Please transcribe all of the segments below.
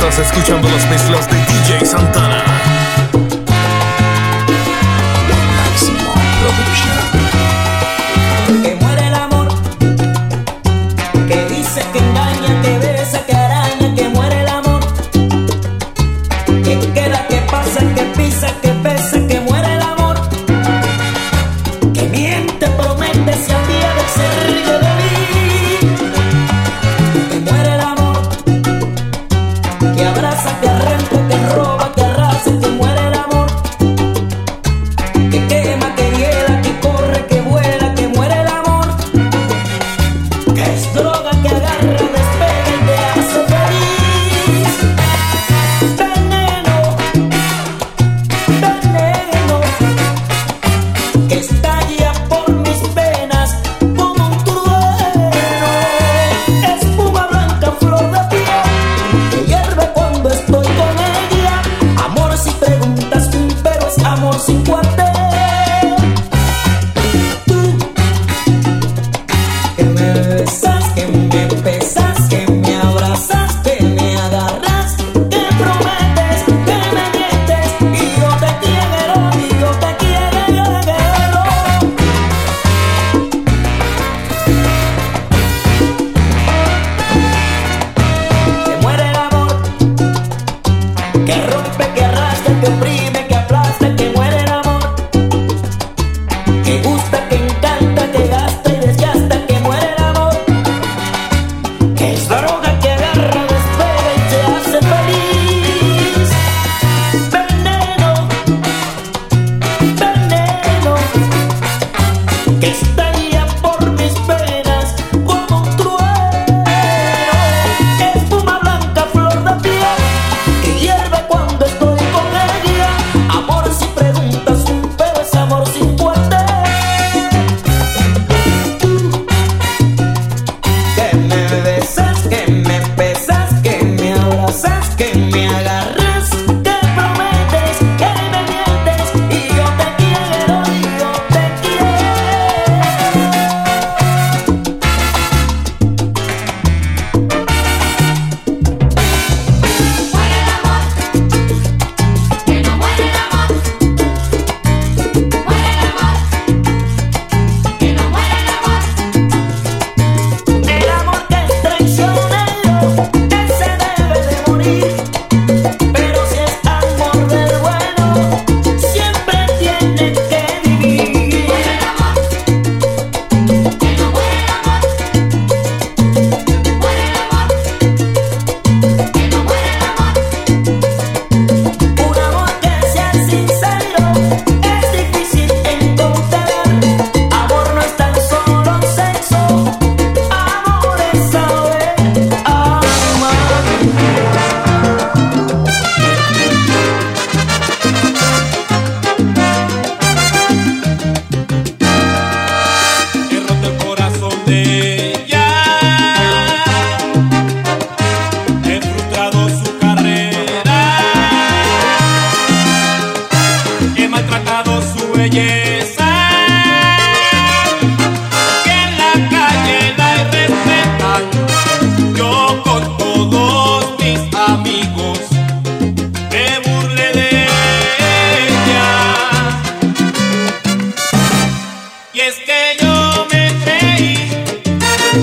Estás escuchando las mezclas de DJ Santana.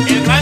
El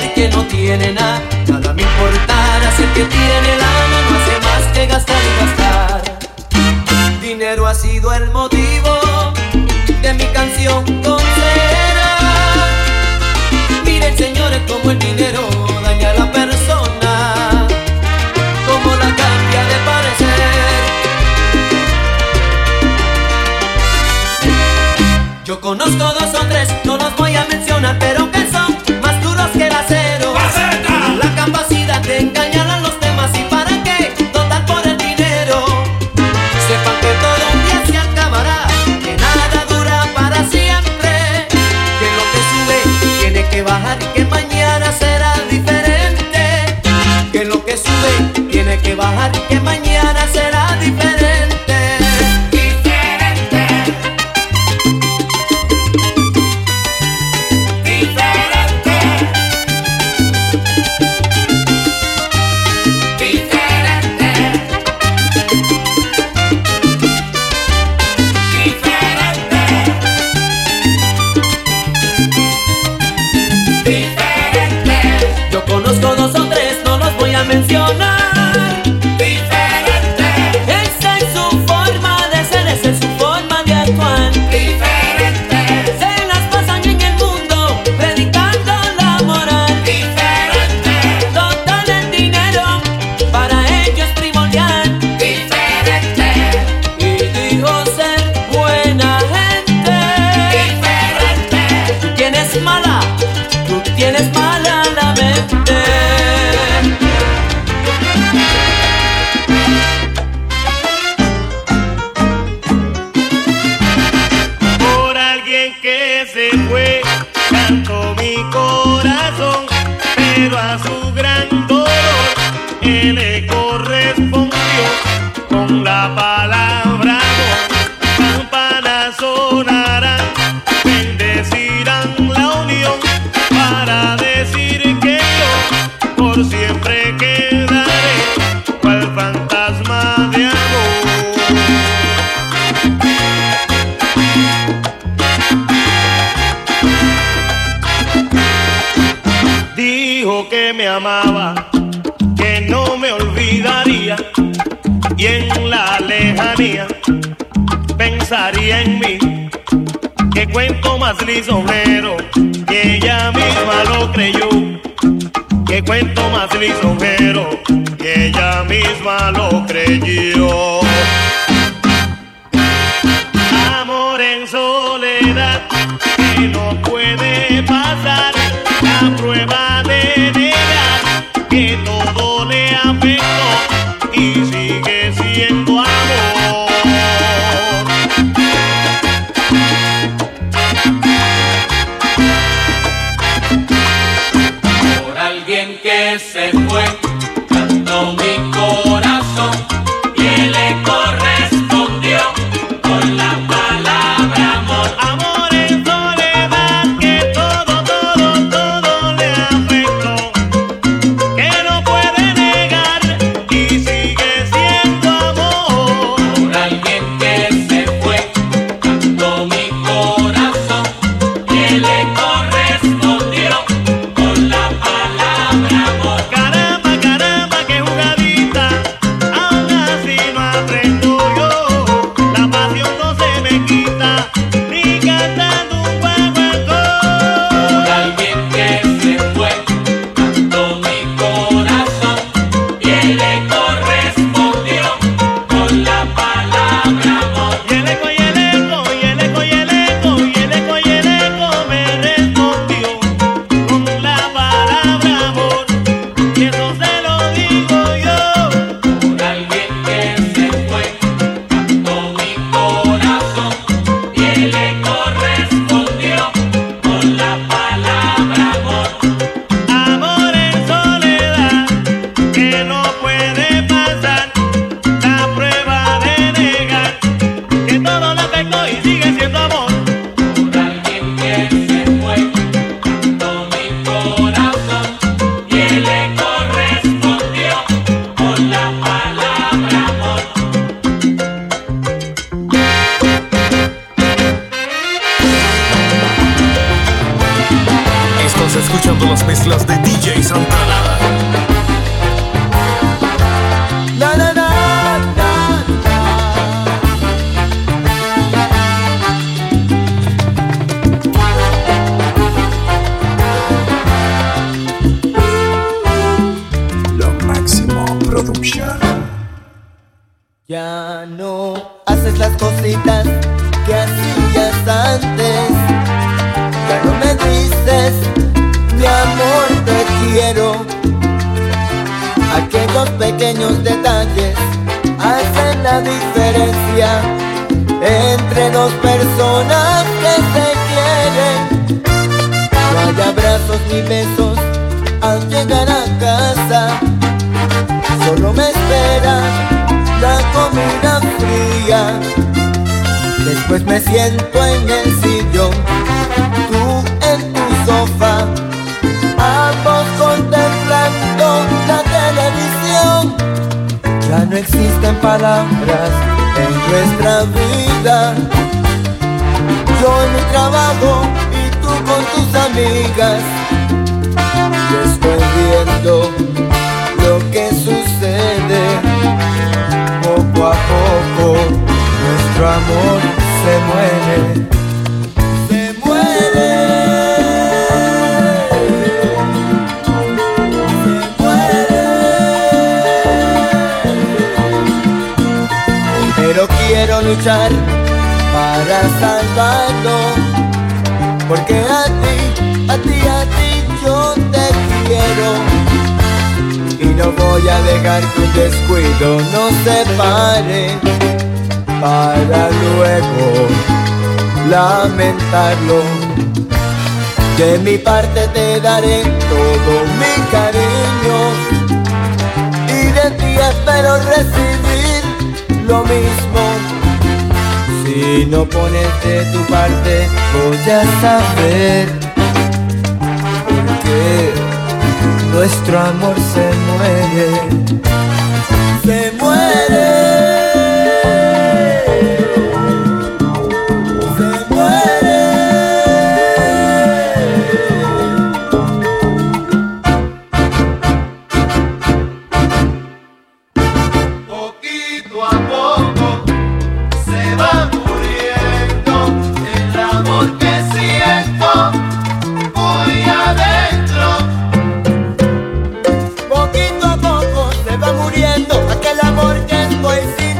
que no tiene nada, nada me importará si el que tiene lana no hace más que gastar y gastar. Dinero ha sido el motivo de mi canción concera. Miren señores como el dinero más lisonjero que ella misma lo creyó. Que cuento más lisonjero que ella misma lo creyó. Que se quieren. No hay abrazos ni besos al llegar a casa. Solo me espera la comida fría. Después me siento en el sillón, tú en tu sofá, ambos contemplando la televisión. Ya no existen palabras en nuestra vida. Yo en mi trabajo y tú con tus amigas. Y viendo lo que sucede poco a poco. Nuestro amor se muere. Luchar Porque a ti, a ti, a ti yo te quiero. Y no voy a dejar que un descuido nos separe para luego lamentarlo. De mi parte te daré todo mi cariño y de ti espero recibir lo mismo. Si no pones de tu parte voy a saber por qué nuestro amor se muere. Se muere. Amor que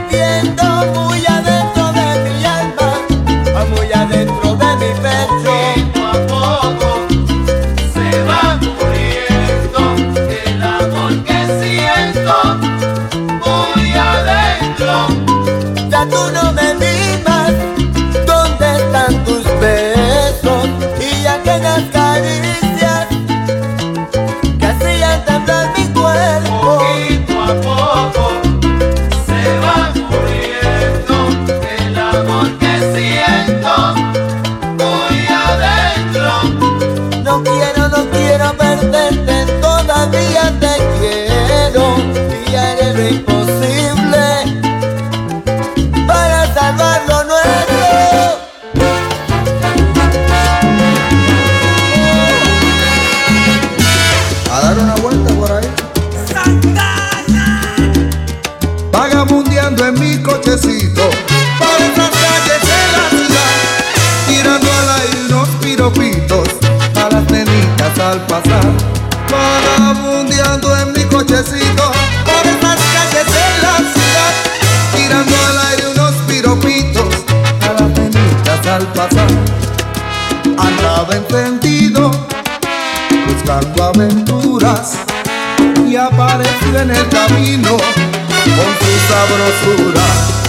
el camino con su sabrosura.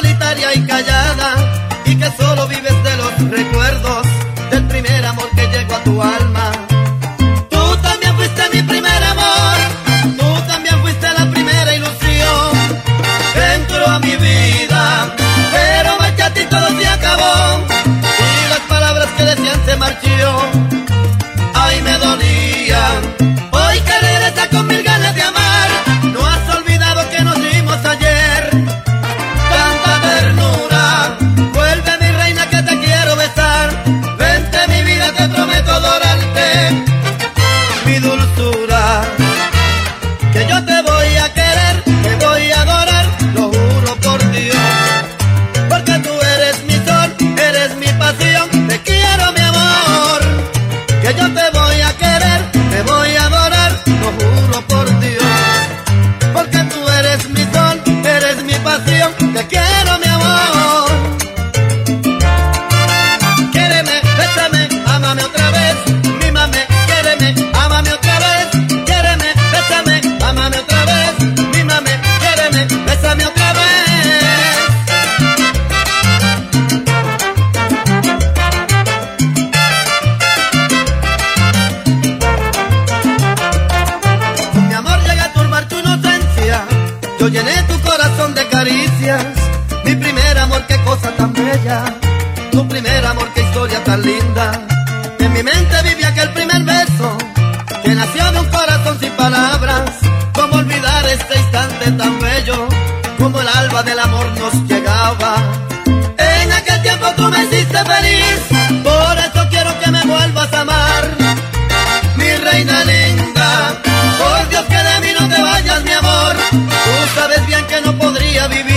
solitaria y callada y que solo vives de los recuerdos del primer amor que llegó a tu alma. En mi mente vive aquel primer beso que nació de un corazón sin palabras. ¿Cómo olvidar este instante tan bello? Como el alba del amor nos llegaba. En aquel tiempo tú me hiciste feliz, por eso quiero que me vuelvas a amar. Mi reina linda, por Dios que de mí no te vayas, mi amor. Tú sabes bien que no podría vivir.